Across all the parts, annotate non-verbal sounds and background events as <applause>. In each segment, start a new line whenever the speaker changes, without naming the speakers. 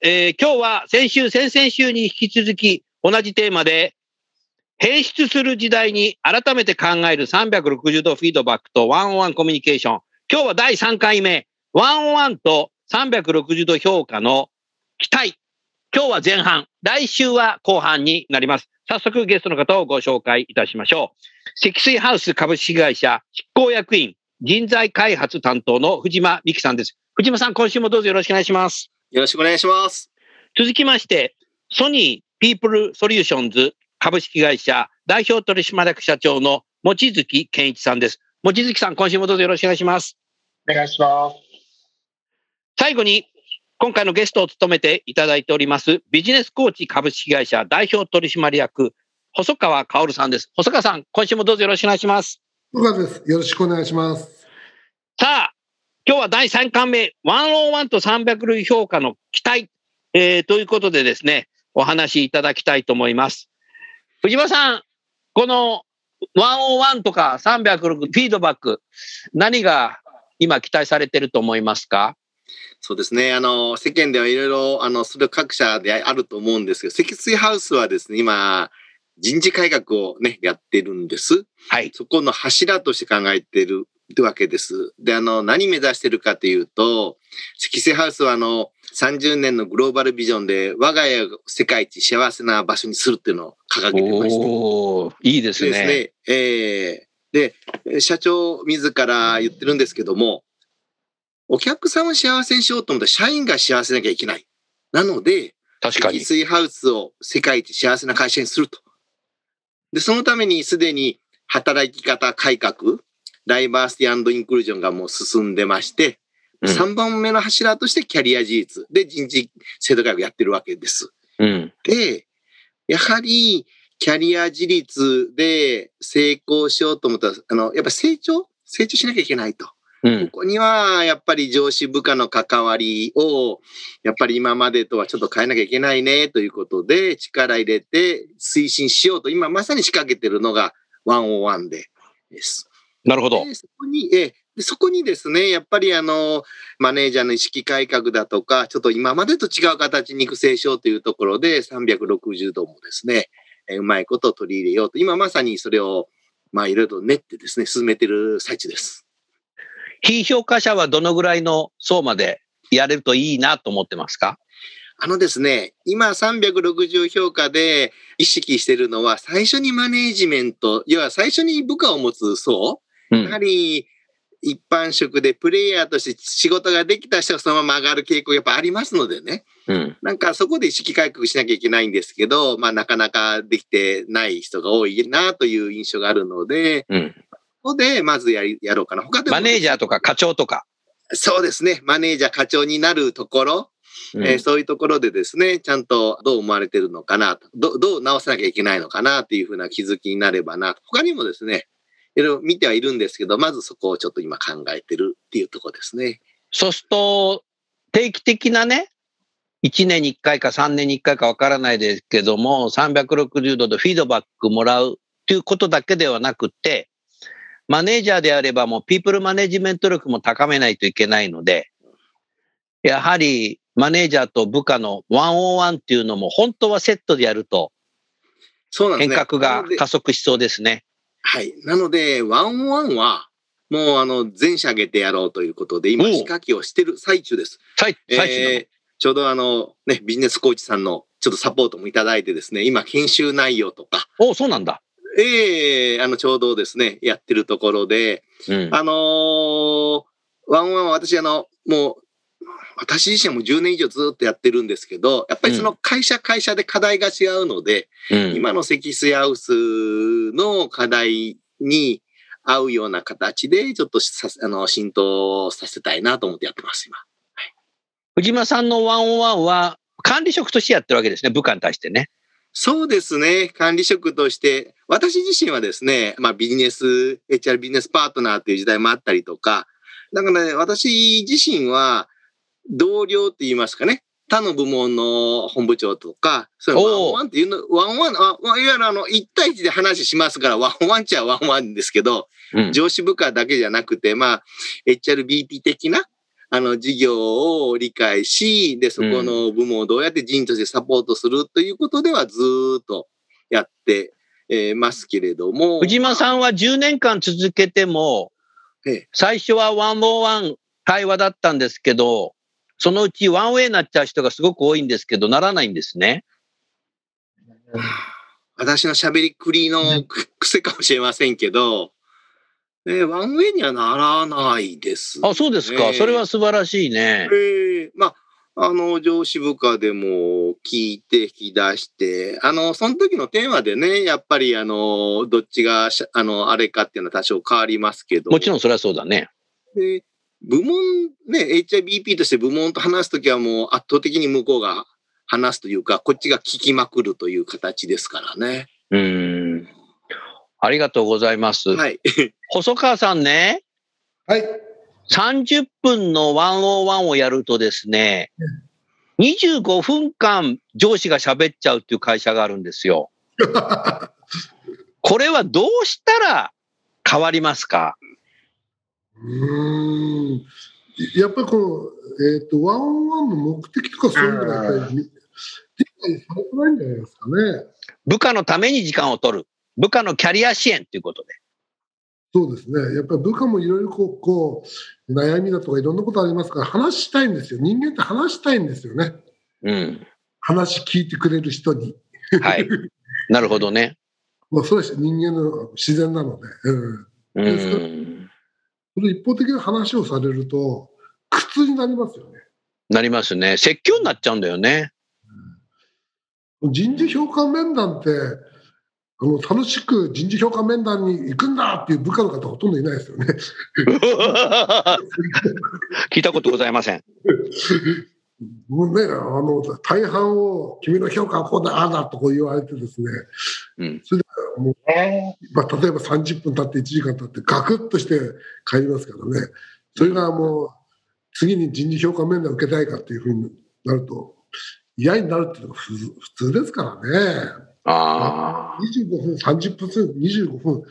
えー今日は先週、先々週に引き続き同じテーマで、変質する時代に改めて考える360度フィードバックとワンオンワンコミュニケーション。今日は第3回目、ワンオンワンと360度評価の期待。今日は前半、来週は後半になります。早速ゲストの方をご紹介いたしましょう。積水ハウス株式会社執行役員人材開発担当の藤間美希さんです。藤間さん、今週もどうぞよろしくお願いします。
よろしくお願いします。
続きまして、ソニーピープルソリューションズ株式会社代表取締役社長の望月健一さんです。望月さん、今週もどうぞよろしくお願いします。
お願いします。
最後に、今回のゲストを務めていただいております、ビジネスコーチ株式会社代表取締役、細川薫さんです。細川さん、今週もどうぞよろしくお願いします。
小川です。よろしくお願いします。
さあ、今日は第3巻目、101と300類評価の期待、えーということでですね、お話しいただきたいと思います。藤間さん、この101とか306フィードバック、何が今期待されてると思いますか？
そうですね。あの、世間ではいろいろ、あの、それは各社であると思うんですけど、積水ハウスはですね、今、人事改革をね、やってるんです。
はい。
そこの柱として考えてるわけです。で、あの、何目指してるかというと、積水ハウスはあの、30年のグローバルビジョンで、我が家を世界一幸せな場所にするっていうのを掲げてまして。
おー、いいですね。
ですね。えーで、社長自ら言ってるんですけども、お客さんを幸せにしようと思ったら社員が幸せなきゃいけない。なので、
確かに
積。水ハウスを世界一幸せな会社にすると。で、そのためにすでに働き方改革、ダイバーシティインクルージョンがもう進んでまして、
うん
3番目の柱としてキャリア事実で人事制度改革やってるわけです。
うん。
で、やはり、キャリア自立で成功しようと思ったら、あの、やっぱ成長？成長しなきゃいけないと。
うん。
ここには、やっぱり上司部下の関わりを、やっぱり今までとはちょっと変えなきゃいけないね、ということで、力入れて推進しようと、今まさに仕掛けてるのが101でです。
なるほど。
でそこに、ええでそこにですね、やっぱりあの、マネージャーの意識改革だとか、ちょっと今までと違う形に育成しようというところで、360度もですね、えうまいことを取り入れようと、今まさにそれを、まあいろいろ練ってですね、進めてる最中です。
非評価者はどのぐらいの層までやれるといいなと思ってますか？
あのですね、今360評価で意識してるのは、最初にマネージメント、要は最初に部下を持つ層、
う
やはり一般職でプレイヤーとして仕事ができた人がそのまま上がる傾向がやっぱありますのでね。
うん。
なんかそこで意識改革しなきゃいけないんですけど、まあなかなかできてない人が多いなという印象があるので、
うん。
ここでまずやりやろうかな。他でも
マネージャーとか課長とか。
そうですね。マネージャー課長になるところ、
うん
えーそういうところでですね、ちゃんとどう思われてるのかなと、どどう直さなきゃいけないのかなっていうふうな気づきになればな。他にもですね、いろいろ見てはいるんですけど、まずそこをちょっと今考えてるっていうところですね。
そうすると、定期的なね、1年に1回か3年に1回かわからないですけども、360度でフィードバックもらうということだけではなくて、マネージャーであればもうピープルマネジメント力も高めないといけないので、やはりマネージャーと部下の101っていうのも本当はセットでやると変。革が加速しそうですね。
はい。なので、ワンワンは、もうあの、全社上げてやろうということで、今仕掛けをしてる最中です。
最最中の？
えーちょうどあの、ね、ビジネスコーチさんのちょっとサポートもいただいてですね、今研修内容とか、
おそうなんだ。
ええあの、ちょうどですね、やってるところで、
うん。
あのーワンワンは私、あの、もう、私自身も10年以上ずっとやってるんですけど、やっぱりその会社会社で課題が違うので、
うん。
今の積水ハウスの課題に合うような形で、ちょっとさあの浸透させたいなと思ってやってます、今。
藤間さんのワンオンワンは管理職としてやってるわけですね、部下に対してね。
そうですね。管理職として、私自身はですね、まあビジネス、HR ビジネスパートナーという時代もあったりとか、だからね、私自身は同僚って言いますかね、他の部門の本部長とか、そ one on one っていうの、 one on one、あいわゆるあの、1対1で話しますから、 one on one っちゃ one on one ですけど、
うん。
上司部下だけじゃなくて、まあ、HRBP 的な、あの、事業を理解し、で、そこの部門をどうやって人としてサポートするということではずーっとやって、えーますけれども。
藤間さんは10年間続けても
ええ、
最初はワンオンワン対話だったんですけど、そのうちワンウェイになっちゃう人がすごく多いんですけど、ならないんですね。<sighs>
私の喋りくりのく癖かもしれませんけど、えーワンウェイにはならないです、
あ、そうですか。
ね
それは素晴らしいね
え。えまあ、あの、上司部下でも聞いて引き出して、あの、その時のテーマでね、やっぱりあの、どっちがしゃ、あの、あれかっていうのは多少変わりますけど。
もちろんそれはそうだね。
で、部門、ね、HIBP として部門と話すときはもう圧倒的に向こうが話すというか、こっちが聞きまくるという形ですからね。
うーん。ありがとうございます。
はい。<laughs>
細川さんね、
はい。
30分の101をやるとですね、25分間上司が喋っちゃうっていう会社があるんですよ。<laughs> これはどうしたら変わりますか？
うーん。やっぱりこの、えっ、と、ワンオンワンの目的とかそういうのがやっぱり理解されてないんじゃないですかね。
部下のために時間を取る。部下のキャリア支援ということで。
そうですね。やっぱり部下もいろいろこう、こう、悩みだとかいろんなことありますから、話したいんですよ。人間って話したいんですよね。
うん。
話聞いてくれる人に。
はい。なるほどね。<laughs>
まあ、それは人間の自然なので。うん。
うん。
それ一方的な話をされると、苦痛になりますよね。
なりますね。説教になっちゃうんだよね。
人事評価面談って、あの楽しく人事評価面談に行くんだっていう部下の方ほとんどいないですよね。<laughs>
聞いたことございません。
もうね、あの大半を君の評価はこうだ、ああだとこう言われてですね、
うん
それでもう、まあ、例えば30分経って1時間経ってガクッとして帰りますからね、それがもう次に人事評価面談を受けたいかっていうふうになると、嫌になるっていうのが普普通ですからね。
ああ。
25分、30分、25分、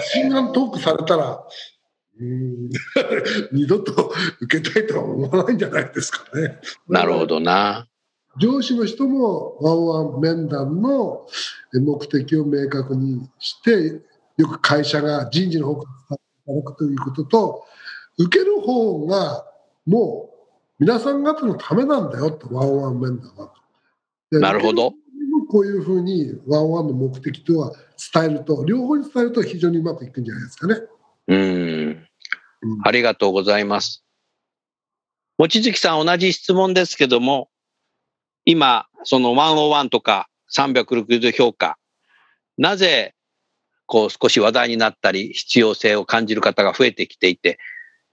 心眼トークされたら、うーん <laughs> 二度と受けたいとは思わないんじゃないですかね。
なるほどな。
上司の人もワンワン面談の目的を明確にして、よく会社が人事の方から伝えていただくということと、受ける方がもう皆さん方のためなんだよと、ワンワン面談は。で
なるほど。
こういうふうにワンワンの目的とは伝えると、両方に伝えると非常にうまくいくんじゃないですかね。
うん。
うん
ありがとうございます。望月さん、同じ質問ですけども、今、その101とか360評価、なぜ、こう少し話題になったり、必要性を感じる方が増えてきていて、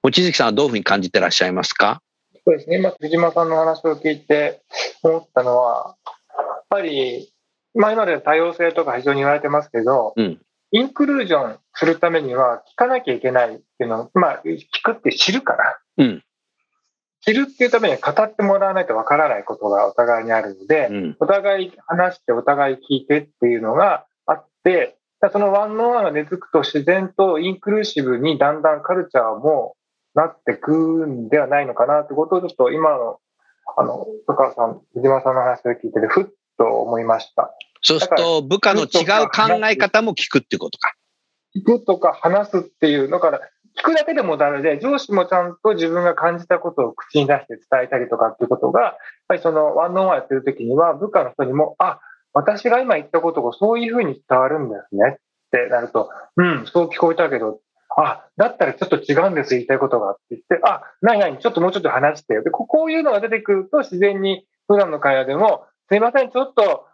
望月さんはどういうふうに感じてらっしゃいますか？
そうですね、今、藤間さんの話を聞いて思ったのは、やっぱり、まあ、今では多様性とか非常に言われてますけど、
うん。
インクルージョンするためには聞かなきゃいけないっていうのを、まあ、聞くって知るから、
うん。
知るっていうためには語ってもらわないとわからないことがお互いにあるので、
うん。
お互い話してお互い聞いてっていうのがあって、そのワンノーワンが根付くと自然とインクルーシブにだんだんカルチャーもなってくんではないのかなってことをちょっと今の、あの、戸川さん、藤間さんの話を聞いてて、ふっと思いました。
そうすると、部下の違う考え方も聞くってことか。
聞くとか話すっていう、だから、聞くだけでもダメで、上司もちゃんと自分が感じたことを口に出して伝えたりとかっていうことが、やっぱりそのワンノンワンやってる時には、部下の人にも、あ、私が今言ったことがそういうふうに伝わるんですね。ってなると、うん、そう聞こえたけど、あ、だったらちょっと違うんです、言いたいことがって言って、あ、なになに、ちょっともうちょっと話してよ。で、こういうのが出てくると自然に普段の会話でも、すいません、ちょっと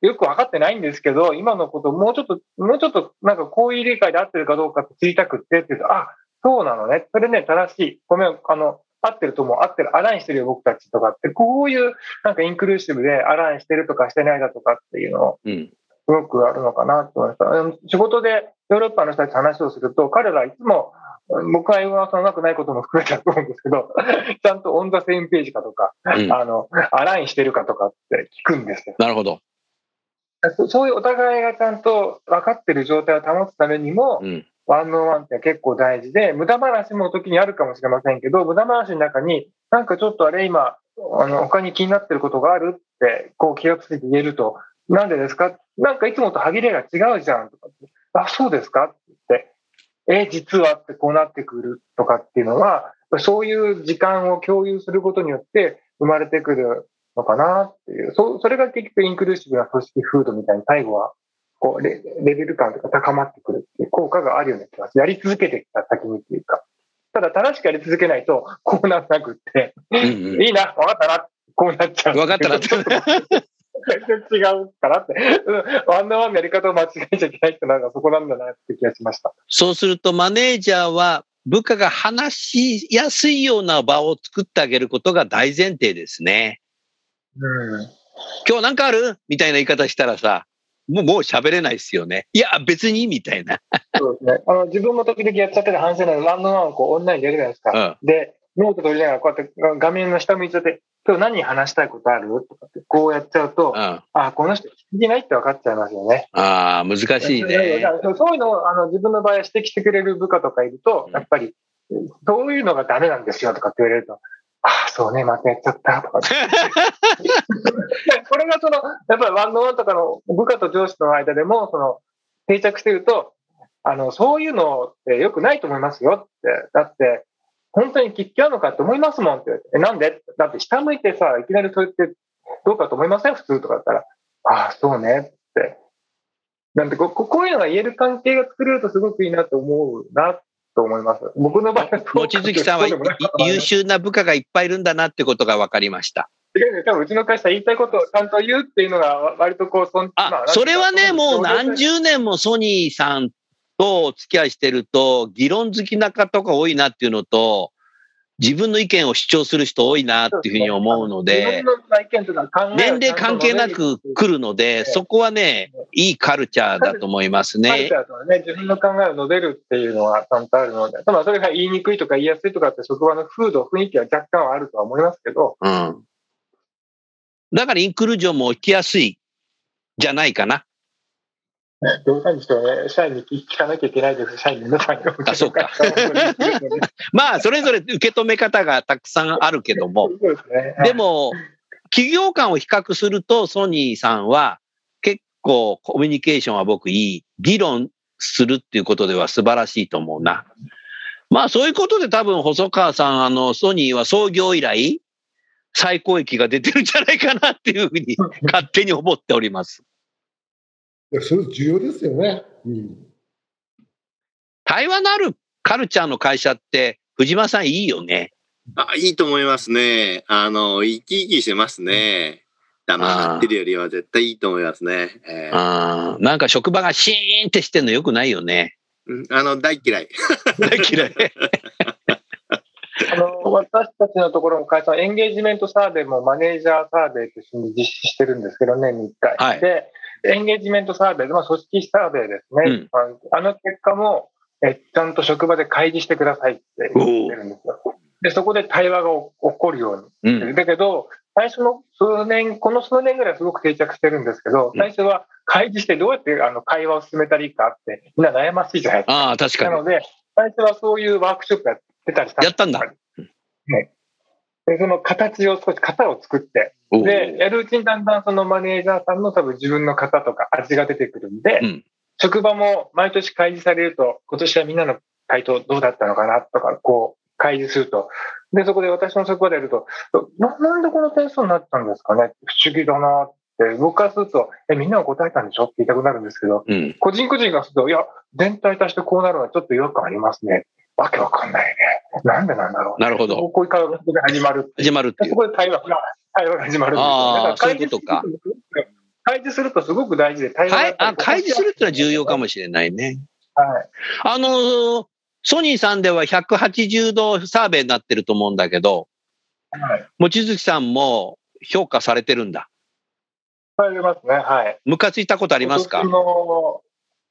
よく分かってないんですけど、今のこともうちょっと、もうちょっとなんかこういう理解で合ってるかどうかって知りたくってって言うと、あ、そうなのね。それね、正しい。ごめん、あの、合ってると思う。合ってる。アラインしてるよ、僕たちとかって。こういう、なんかインクルーシブでアラインしてるとかしてないだとかっていうのを、
うん。
すごくあるのかなと思いました。あの仕事でヨーロッパの人たちと話をすると、彼らいつも、僕は英語がそのなくないことも含めてだと思うんですけど、<laughs> ちゃんとオンザセームページかとか、
うん
あの、アラインしてるかとかって聞くんですよ。
なるほど。
そそういうお互いがちゃんと分かってる状態を保つためにも、
うん。
ワンオンワンって結構大事で、無駄話も時にあるかもしれませんけど、無駄話の中に、なんかちょっとあれ今、あの、他に気になってることがあるって、こう気がついて言えると、なんでですか？なんかいつもと歯切れが違うじゃんとか、あ、そうですかって言って、え、実はってこうなってくるとかっていうのは、そういう時間を共有することによって生まれてくるのかなっていう、そそれが結局インクルーシブな組織風土みたいに最後はこうレレベル感とか高まってくるっていう効果があるような気がす。やり続けてきた先にっていうか。ただ正しくやり続けないと、こうならなくって、
うんうん。
いいな、わかったな、こうなっちゃう。
わかったなって
全然違うからって。うんワンダーワンのやり方を間違えちゃいけないってなんかそこなんだなって気がしました。
そうすると、マネージャーは部下が話しやすいような場を作ってあげることが大前提ですね。
うん。
今日なんかある？みたいな言い方したらさ、もう、もう喋れないですよね。いや、別に、みたいな。
そうですね。あの、自分も時々やっちゃってる反省なのワンダーワンをこうオンラインでやるじゃないですか。
うん。
で、ノート取りながらこうやって画面の下向いちゃって、今日何話したいことある？とかってこうやっちゃうと、
うん。
あ、この人聞いてないって分かっちゃいますよね。
ああ、難しいね。
そういうのをあの自分の場合は指摘してくれる部下とかいると
う、ん
やっぱり、そういうのがダメなんですよとかって言われると、ああ、そうね、またやっちゃったとか。<laughs> これがその、やっぱりワンドワンとかの部下と上司との間でも、その、定着してると、あの、そういうのって良くないと思いますよって。だって、本当に聞き合うのかって思いますもんって。え、なんで？だって下向いてさ、いきなりそう言って、どうかと思いません？普通とかだったら。ああ、そうねって。なんでこ、ここういうのが言える関係が作れるとすごくいいなと思うなと思います。僕の場合
望月さんは優秀な部下がいっぱいいるんだなってことが分かりました。
多分うちの会社言いたいことをちゃんと言うっていうのが割とこう、そんま
あ、それはね、もう何
十
十年もソニーさんとお付き合いしてると、議論好きな方が多いなっていうのと、自分の意見を主張する人多いなっていうふうに思うので、年齢関係なく来るので、そこはね、いいカルチャーだと思いますね
カルチ。ャーとはね、自分の考えを述べるっていうのはちゃんとあるので、ただそれが言いにくいとか言いやすいとかって職場の風土、雰囲気は若干はあるとは思いますけど、
うん。だからインクルージョンも起きやすいじゃないかな。
ねどうかにしてもね、社員に聞かなきゃいけないです、社員の皆さんが。
あそうか <laughs> まあ、それぞれ受け止め方がたくさんあるけども、
そうですね。
でも、企業間を比較すると、ソニーさんは結構コミュニケーションは僕いい。議論するっていうことでは素晴らしいと思うな。まあそういうことで多分細川さん、あの、ソニーは創業以来、最高益が出てるんじゃないかなっていうふうに勝手に思っております。
いやそれ重要ですよね。うん、
対話のあるカルチャーの会社って、藤間さんいいよね。
あいいと思いますね。あの、生き生きしてますね。黙ってるよりは絶対いいと思いますね。えー
あーなんか職場がシーンってしてんのよくないよね。
うんあの、大嫌い。<laughs>
大嫌い。<laughs>
あの私たちのところの会社のエンゲージメントサーベイもマネージャーサーベイと一緒に実施してるんですけど、年に1回。
はい
で、エンゲージメントサーベイ、まあ、組織サーベイですね。
うん
あの結果もえ、ちゃんと職場で開示してくださいって言ってるんですよ。で、そこで対話が起こるように。
うん。
だけど、最初の数年、この数年ぐらいすごく定着してるんですけど、
うん
最初は開示してどうやってあの会話を進めたらいいかって、みんな悩ましいじゃないですか。
ああ、確かに。
なので、最初はそういうワークショップやってたりした
やったんだ。
ね。で、その形を少し型を作って、で、やるうちにだんだんそのマネージャーさんの多分自分の型とか味が出てくるんで、
うん
職場も毎年開示されると、今年はみんなの回答どうだったのかなとか、こう、開示すると。で、そこで私の職場でやると、ななんでこの点数になったんですかね？不思議だな。って、僕からすると、え、みんなが答えたんでしょ？って言いたくなるんですけど、
うん。
個人個人がすると、いや、全体としてこうなるのはちょっと違和感ありますね。わけわかんないね。なんでなんだろう。
なるほど。
こういう会話が始まる
始まるっていう
そ。こで対話が、対話が始まるんですよ。
あー
だから
そういうことか
開示するとすごく大事で、対話
あ、開示するってのは重要かもしれないね。
はい。
あのーソニーさんでは180度サーベイになってると思うんだけど、
はい。
望月さんも評価されてるんだ。
入りますね。はい。
ムカついたことありますか？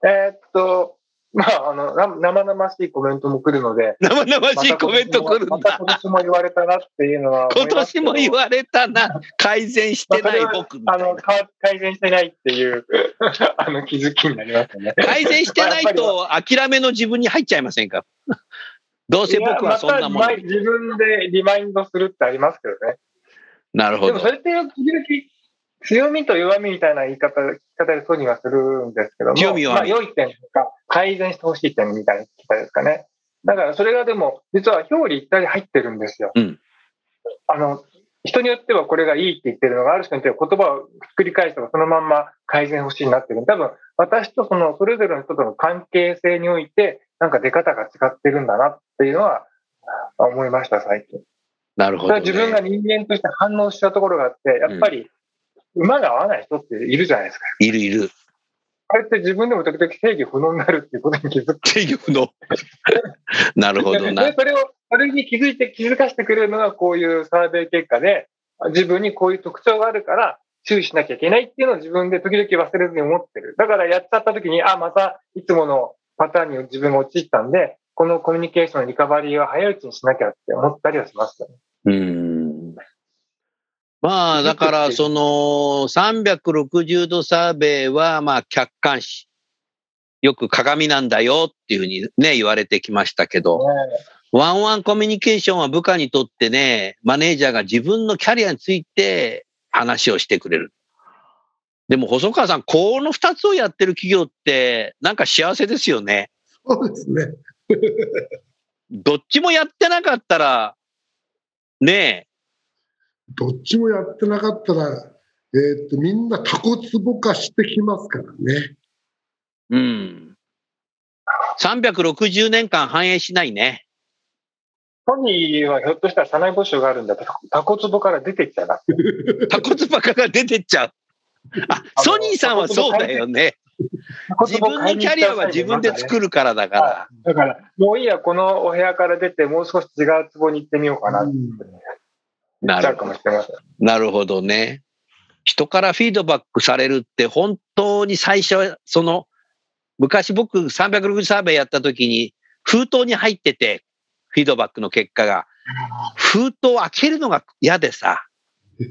えーっと、まあ、あの、な生々しいコメントも来るので、<laughs>
生々しいコメント来るん
また
だ。
今年も言われたなっていうのは思
今。年も言われたな。改善してない僕
あの、か改善してないっていう、<laughs> あの、気づきになりますよね。
改善してないと諦めの自分に入っちゃいませんか？どうせ僕はそんなもの
いやまた。自分でリマインドするってありますけどね。
なるほど
でもそ。れって時々強みと弱みみたいな言い方、聞き方でソニーはするんですけども、
強み
まあ良い点とか改善してほしい点みたいな聞き方ですかね。だからそれがでも、実は表裏一体で入ってるんですよ。
うん
あの、人によってはこれがいいって言ってるのが、ある人によっては言葉を繰り返したらそのまんま改善欲しいになってる。多分、私とそのそれぞれの人との関係性において、なんか出方が違ってるんだなっていうのは思いました、最近。
なるほど、
それは自分が
ね。
人間として反応したところがあって、やっぱり馬が合わない人っているじゃないですか。
いるいる。
あれって自分でも時々制御不能になるっていうことに気づく。
制御不能。<laughs> なるほどな
で。それを、それに気づいて、気づかせてくれるのがこういうサーベイ結果で、自分にこういう特徴があるから注意しなきゃいけないっていうのを自分で時々忘れずに思ってる。だからやっちゃった時に、あ、またいつものパターンに自分が陥ったんで、このコミュニケーションのリカバリーは早いうちにしなきゃって思ったりはしましたね。
うん。まあ、だから、その、360度サーベイは、まあ、客観視。よく鏡なんだよっていうふうにね、言われてきましたけど、ワンワンコミュニケーションは部下にとってね、マネージャーが自分のキャリアについて話をしてくれる。でも、細川さん、この二つをやってる企業って、なんか幸せですよね。
そうですね。<laughs>
どっちもやってなかったら、ね
どっちもやってなかったら、えーっと、みんなタコツボ化してきますからね。
え、うん。360年間反映しないね。
ソニーはひょっとしたら社内募集があるんだったら、<laughs> タコツボから出てっちゃうな。
タコツバカが出てっちゃう。あ、ソニーさんはそうだよね。自分のキャリアは自分で作るからだから。
だから、もういいや、このお部屋から出て、もう少し違う壺に行ってみようかなってうかもしれません。
なるほどね。人からフィードバックされるって本当に最初は、その、昔僕360サーベイやった時に封筒に入ってて、フィードバックの結果が、封筒を開けるのが嫌でさ、<laughs>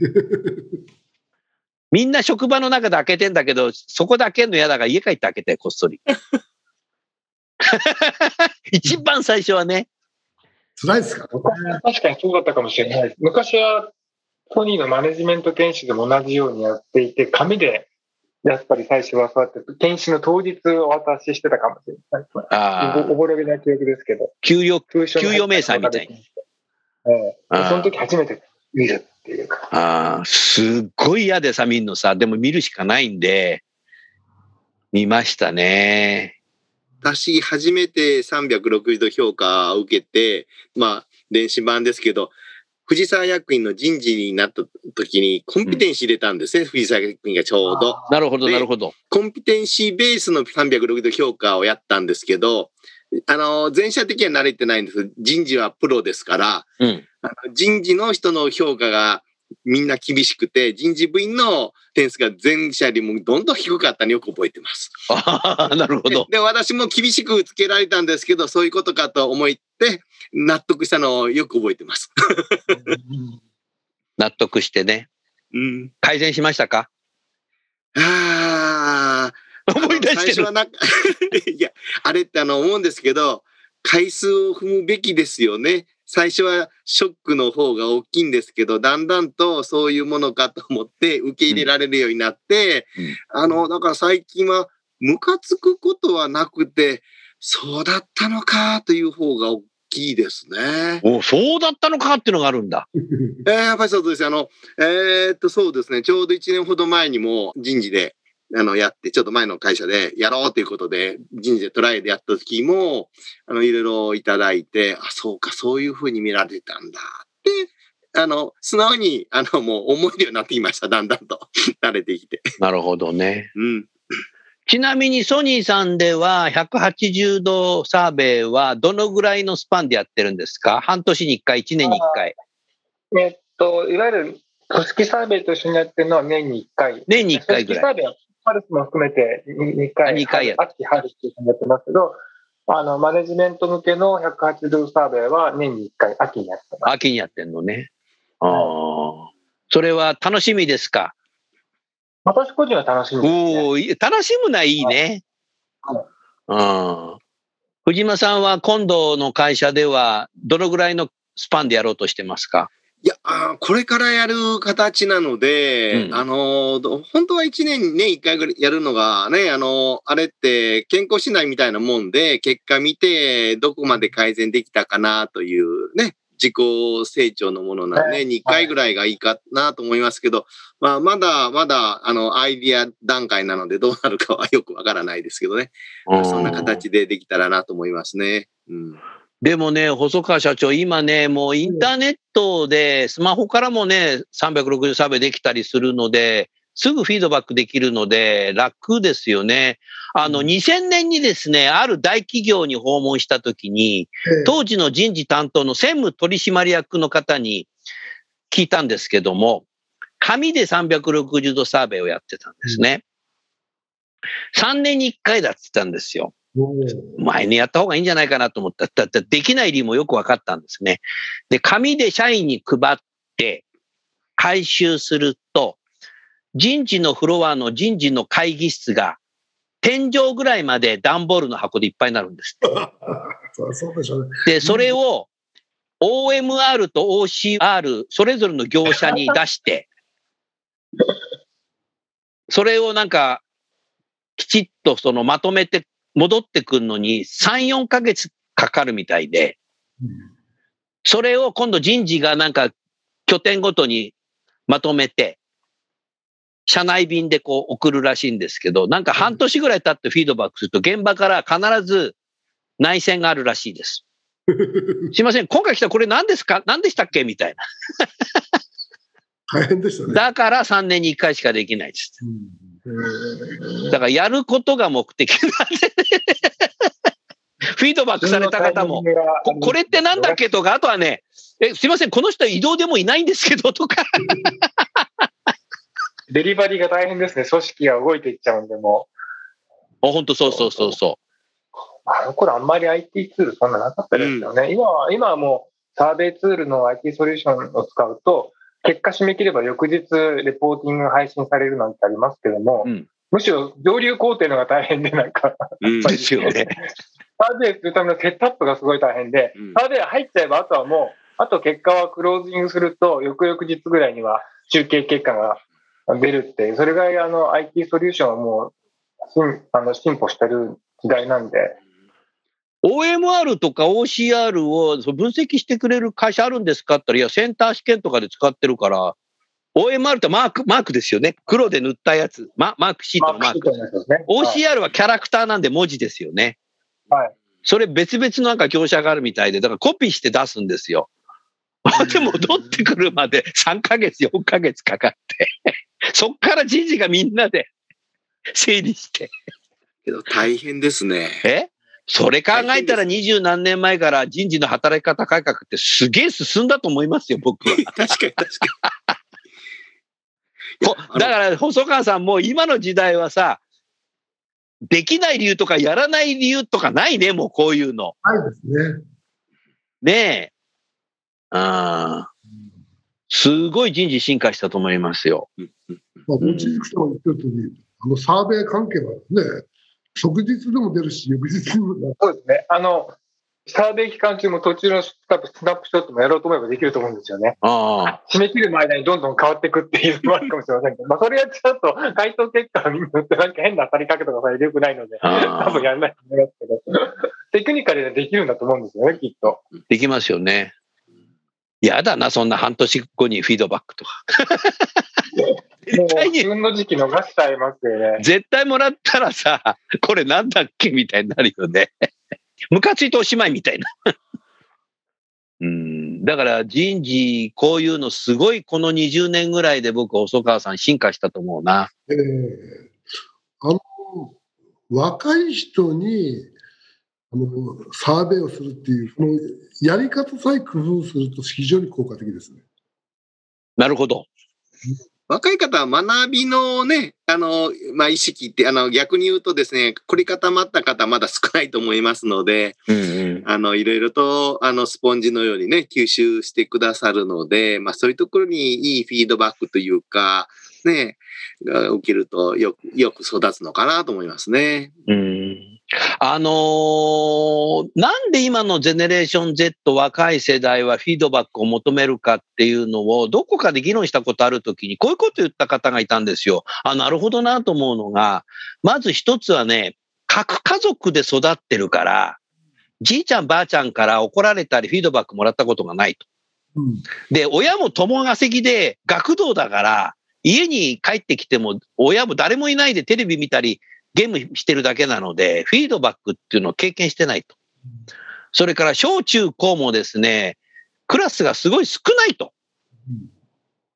みんな職場の中で開けてんだけど、そこで開けるの嫌だから家帰って開けて、こっそり。<laughs> <laughs> 一番最初はね、
辛いですか？<laughs>
確かにそうだったかもしれないです。昔は、ソニーのマネジメント研修でも同じようにやっていて、紙で、やっぱり最初はそうやって、研修の当日お渡ししてたかもしれない。
あー
おぼろげな記憶ですけど。
給与、
給
給与明細みたいに。
ええその時初めて見るっていうか。
ああ、すっごい嫌でさ、見んのさ。でも見るしかないんで、見ましたね。
私、初めて360度評価を受けて、まあ、電子版ですけど、藤沢役員の人事になった時にコンピテンシー入れたんですね、藤沢役員がちょうど。
なるほど、
で
なるほど。
コンピテンシーベースの360度評価をやったんですけど、あの、前者的には慣れてないんです人事はプロですから、
うん。
あの人事の人の評価がみんな厳しくて、人事部員の点数が前者よりもどんどん低かったのよく覚えてます。
ああ、なるほど。
で、私も厳しくつけられたんですけど、そういうことかと思って、納得したのをよく覚えてます。<laughs>
納得してね。
うん。
改善しましたか？
ああ。
思い出してる
最初は。な <laughs> いや、あれってあの思うんですけど、回数を踏むべきですよね。最初はショックの方が大きいんですけど、だんだんとそういうものかと思って受け入れられるようになって、
うん
あの、だから最近はムカつくことはなくて、そうだったのかという方が大ききいですね。
おそうだったのかっていうのがあるんだ。
えー、やっぱりそうです。あの、えーっと、そうですね。ちょうど1年ほど前にも人事で、あの、やって、ちょっと前の会社でやろうということで、人事でトライでやった時も、あの、いろいろいただいて、あ、そうか、そういうふうに見られてたんだって、あの、素直に、あの、もう思えるようになってきました。だんだんと。<laughs> 慣れてきて。
なるほどね。
うん。
ちなみにソニーさんでは180度サーベイはどのぐらいのスパンでやってるんですか？半年に1回、1年に1回。
えっと、いわゆる組織サーベイと一緒にやってるのは年に1回。
年に1回ぐらい。
組織サーベイはパルスも含めて2回。
二回やる
秋、春っていうふうにやってますけど、あの、マネジメント向けの180度サーベイは年に1回、秋にやってます。
秋にやってんのね。ああ。それは楽しみですか？
私個人は楽しみです、ね。
おお、い楽しむのはいいね。うん。藤間さんは今度の会社ではどのぐらいのスパンでやろうとしてますか？
いや、あーこれからやる形なので、
うん
あの本当は1年にね、1回ぐらいやるのがね、あのーあれって健康診断みたいなもんで、結果見て、どこまで改善できたかなというね、自己成長のものなんで、
はい
2回ぐらいがいいかなと思いますけど、まあ、まだまだ、あの、アイディア段階なので、どうなるかはよくわからないですけどね。そんな形でできたらなと思いますね。うん。
でもね、細川社長、今ね、もうインターネットで、スマホからもね、360サーベイできたりするので、すぐフィードバックできるので、楽ですよね。あの、2000年にですね、ある大企業に訪問したときに、
ええ
当時の人事担当の専務取締役の方に聞いたんですけども、紙で360度サーベイをやってたんですね。3年に1回だって言ったんですよ。前にやった方がいいんじゃないかなと思った。だってできない理由もよく分かったんですね。で、紙で社員に配って回収すると、人事のフロアの人事の会議室が天井ぐらいまで段ボールの箱でいっぱいになるんです。
そ <laughs> うそうでしょうね。
で、それを OMR と OCR それぞれの業者に出して、それをなんかきちっとそのまとめて戻ってくるのに3、4ヶ月かかるみたいで、それを今度人事がなんか拠点ごとにまとめて、社内便でこう送るらしいんですけど、なんか半年ぐらい経ってフィードバックすると現場から必ず内線があるらしいです。<laughs> すいません、今回来たこれ何ですか？何でしたっけ？みたい <laughs>
大変でした
な。
ね。
だから3年に1回しかできないです。
うん
だからやることが目的なんで、<laughs> フィードバックされた方も、ここれってなんだっけとか、あとはね、え、すいません、この人移動でもいないんですけどとか、<laughs>
デリバリーが大変ですね。組織が動いていっちゃうんで、も
あ本当そうそうそうそう。
あの頃あんまり IT ツールそんななかったですよね。今は、今はもうサーベイツールの IT ソリューションを使うと、結果締め切れば翌日レポーティングが配信されるなんてありますけども、
うん。
むしろ上流工程のが大変で、なんか、
うん。
うですよね。
サーベイするためのセットアップがすごい大変で、
うん。
サーベイ入っちゃえば、あとはもう、あと結果はクロージングすると、翌々日ぐらいには集計結果が出るってそれぐらいあの IT ソリューションはもう進あの進歩してる時代なんで、
OMR とか OCR をそう分析してくれる会社あるんですかって言ったら、いや、センター試験とかで使ってるから、OMR ってマーク、マークですよね。黒で塗ったやつ。ママークシートのマーク。
シートのやつですね。はい
OCR はキャラクターなんで文字ですよね。
はい。
それ別々のなんか業者があるみたいで、だからコピーして出すんですよ。<laughs> で、戻ってくるまで3ヶ月、4ヶ月かかって、<laughs> そっから人事がみんなで整理して。
けど大変ですね。
え？それ考えたら二十何年前から人事の働き方改革ってすげえ進んだと思いますよ、僕は。
確かに確かに。
だから、細川さんも今の時代はさ、できない理由とかやらない理由とかないね、もうこういうの。
ないですね。
ねえ。ああ。すごい人事進化したと思いますよ。
まあ、望月さんが言ってる通り、あのサーベイ関係はね、即日でも出るし、翌日にもなる
そうですね。あの、サーベイ期間中も途中のスナップショットもやろうと思えばできると思うんですよね。
ああ。
締め切る前にどんどん変わっていくっていうのもあるかもしれませんけど、<laughs> まあそれやっちゃうと、回答結果によってなんか変な当たりかけとかされてよくないので、多分やらないと思いますけど。テクニカルでできるんだと思うんですよね、きっと。
できますよね。やだな、そんな半年後にフィードバックとか。<laughs>
もう
絶対に、
旬の時期逃しちゃいますよね。
絶対もらったらさ、これなんだっけみたいになるよね。ムカついておしまいみたいな。<laughs> うん、だから人事、こういうのすごいこの20年ぐらいで僕、細川さん進化したと思うな。
ええあの、若い人に、あの、サーベイをするっていう、このやり方さえ工夫すると非常に効果的ですね。
なるほど。
若い方は学びのね、あの、まあ、意識って、あの、逆に言うとですね、凝り固まった方まだ少ないと思いますので、
うんうん。
あの、いろいろと、あの、スポンジのようにね、吸収してくださるので、まあ、そういうところにいいフィードバックというか、ね、が起きるとよく、よく育つのかなと思いますね。
うんあのーなんで今のゼネレーション Z 若い世代はフィードバックを求めるかっていうのをどこかで議論したことあるときにこういうこと言った方がいたんですよ。あ、なるほどなと思うのが、まず一つはね、核家族で育ってるから、じいちゃんばあちゃんから怒られたりフィードバックもらったことがないと。で、親も友稼ぎで学童だから、家に帰ってきても親も誰もいないでテレビ見たり、ゲームしてるだけなので、フィードバックっていうのを経験してないと。それから小中高もですね、クラスがすごい少ないと。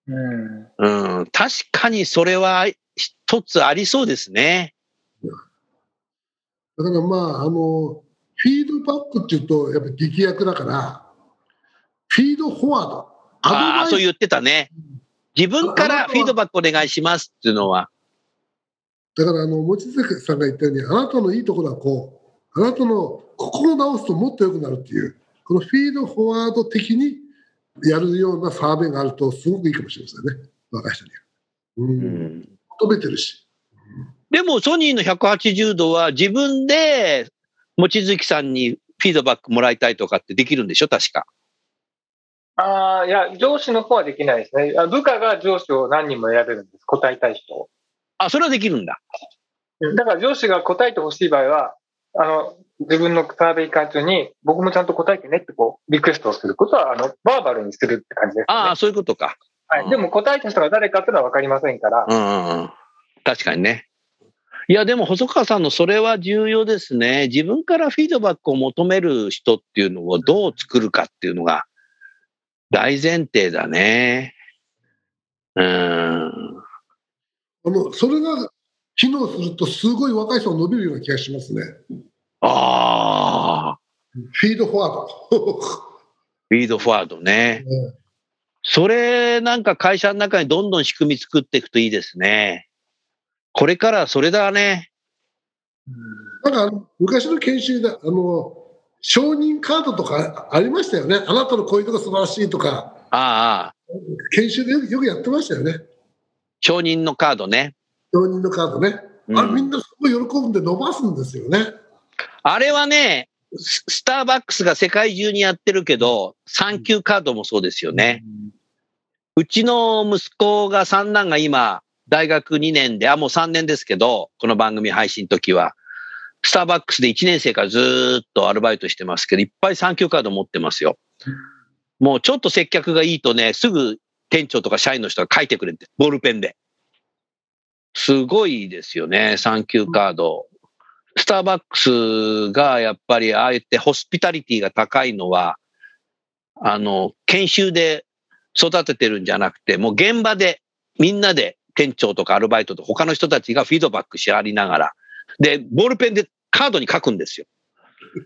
うん。
うん、確かにそれは一つありそうですね。
だからまあ、あの、フィードバックっていうと、やっぱり劇薬だから、フィードフォワード、
ああ、そう言ってたね。自分からフィードバックお願いしますっていうのは。
だから、あの、望月さんが言ったように、あなたのいいところはこう、あなたのここを直すともっと良くなるっていう、このフィードフォワード的にやるようなサーベイがあると、すごくいいかもしれませんね、若い人には。うん、
うん
求めてるし。
でもソニーの180度は自分で望月さんにフィードバックもらいたいとかってできるんでしょ？確か。
ああ、いや、上司の方はできないですね。あ部下が上司を何人も選べるんです。答えたい人を。
あ、それはできるんだ。
だから上司が答えてほしい場合は、あの、自分のサーベイ会中に、僕もちゃんと答えてねってこう、リクエストをすることは、あの、バーバルにするって感じです、ね。
ああ、そういうことか。
はい。でも答えた人が誰かっていうのは分かりませんから、
うんうんうん。確かにね。いや、でも細川さんのそれは重要ですね。自分からフィードバックを求める人っていうのをどう作るかっていうのが大前提だね。うん。
あの、それが機能すると、すごい若い人が伸びるような気がしますね。
ああ、
フィードフォワード。
フィードフォワードね。
ね
それなんか会社の中にどんどん仕組み作っていくといいですね。これからそれだね。
なんか昔の研修で、あの、承認カードとかありましたよね。あなたのこういうとこ素晴らしいとか、
ああ、
研修でよくやってましたよね。
承認のカードね。
承認のカードね。
うん
あれみんなすごい喜ぶんで伸ばすんですよね。
あれはね、ススターバックスが世界中にやってるけど、サンキューカードもそうですよね。うちの息子が三男が今、大学2年で、あ、もう3年ですけど、この番組配信の時は、スターバックスで1年生からずーっとアルバイトしてますけど、いっぱいサンキューカード持ってますよ。もうちょっと接客がいいとね、すぐ店長とか社員の人が書いてくれて、ボールペンで。すごいですよね、サンキューカード。スターバックスがやっぱりああやってホスピタリティが高いのは、あの、研修で育ててるんじゃなくて、もう現場でみんなで店長とかアルバイトと他の人たちがフィードバックし合いながら、で、ボールペンでカードに書くんですよ。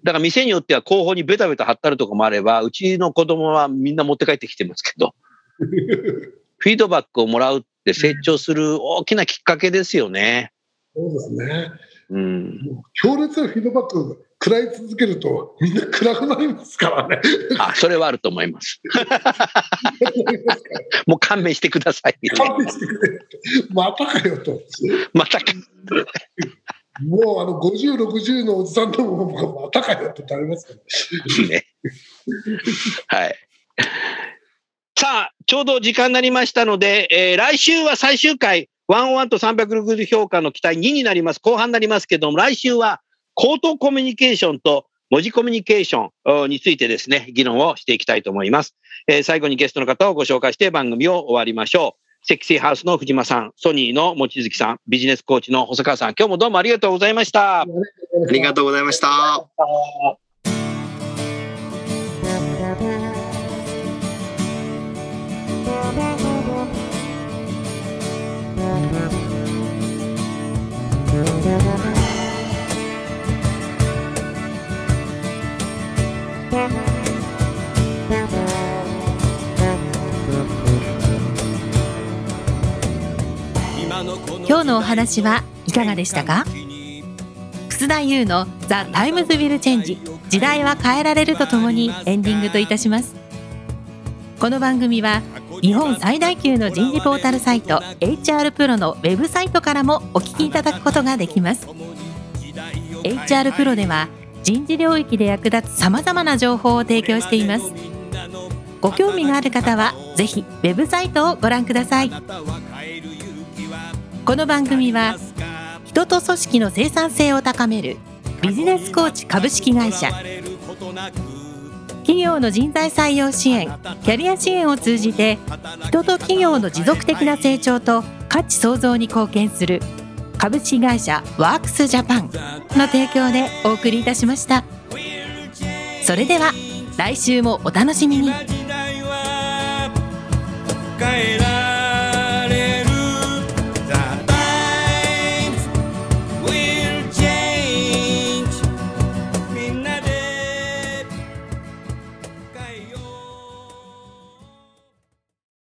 だから店によっては後方にベタベタ貼ったるとこもあれば、うちの子供はみんな持って帰ってきてますけど、<laughs> フィードバックをもらうって成長する大きなきっかけですよね。
そうですね。
うん。
強烈なフィードバック食らい続けると、みんな暗くなりますからね。
あ、それはあると思います。もう勘弁してください。
勘弁してくれ。またかよと。
またか。
もうあの50、60のおじさんでもまたかよってなりますから。
ね。はい。さあ、ちょうど時間になりましたので、えー来週は最終回、101と360評価の期待2になります。後半になりますけども、来週は口頭コミュニケーションと文字コミュニケーションについてですね、議論をしていきたいと思います。えー、最後にゲストの方をご紹介して番組を終わりましょう。セキシーハウスの藤間さん、ソニーの望月さん、ビジネスコーチの細川さん、今日もどうもありがとうございました。あ
りがとうございました。
今日のお話はいかがでしたか？楠田優の The Times Will Change。時代は変えられるとともにエンディングといたします。この番組は日本最大級の人事ポータルサイト HR プロのウェブサイトからもお聞きいただくことができます。HR プロでは人事領域で役立つさまざまな情報を提供しています。ご興味がある方はぜひウェブサイトをご覧ください。この番組は人と組織の生産性を高めるビジネスコーチ株式会社。企業の人材採用支援キャリア支援を通じて人と企業の持続的な成長と価値創造に貢献する株式会社ワークスジャパンの提供でお送りいたしましたそれでは来週もお楽しみに。